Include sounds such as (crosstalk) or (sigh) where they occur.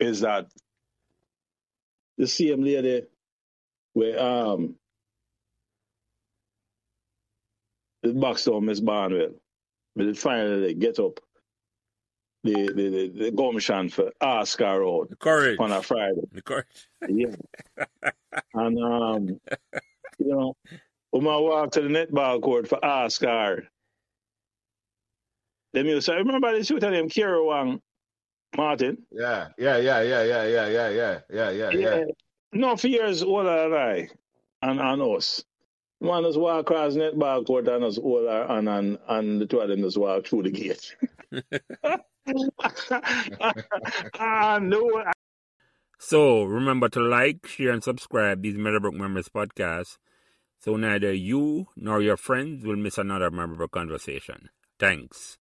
is that the same lady where um the box down Miss Barnwell, but finally get up the the, the, the gumption for Oscar Road The courage. on a Friday. The courage. Yeah. and um you know, I walk to the netball court for Oscar, them used to, I remember they shooter named Kira Wang Martin. Yeah, yeah, yeah, yeah, yeah, yeah, yeah, yeah, yeah, yeah, yeah. No, for years older than I and, and us. One just walk across netball court and us older and, and, and the two of them just walk through the gate. (laughs) (laughs) I know uh, So remember to like, share, and subscribe these Meadowbrook Memories podcasts so neither you nor your friends will miss another memorable conversation. Thanks.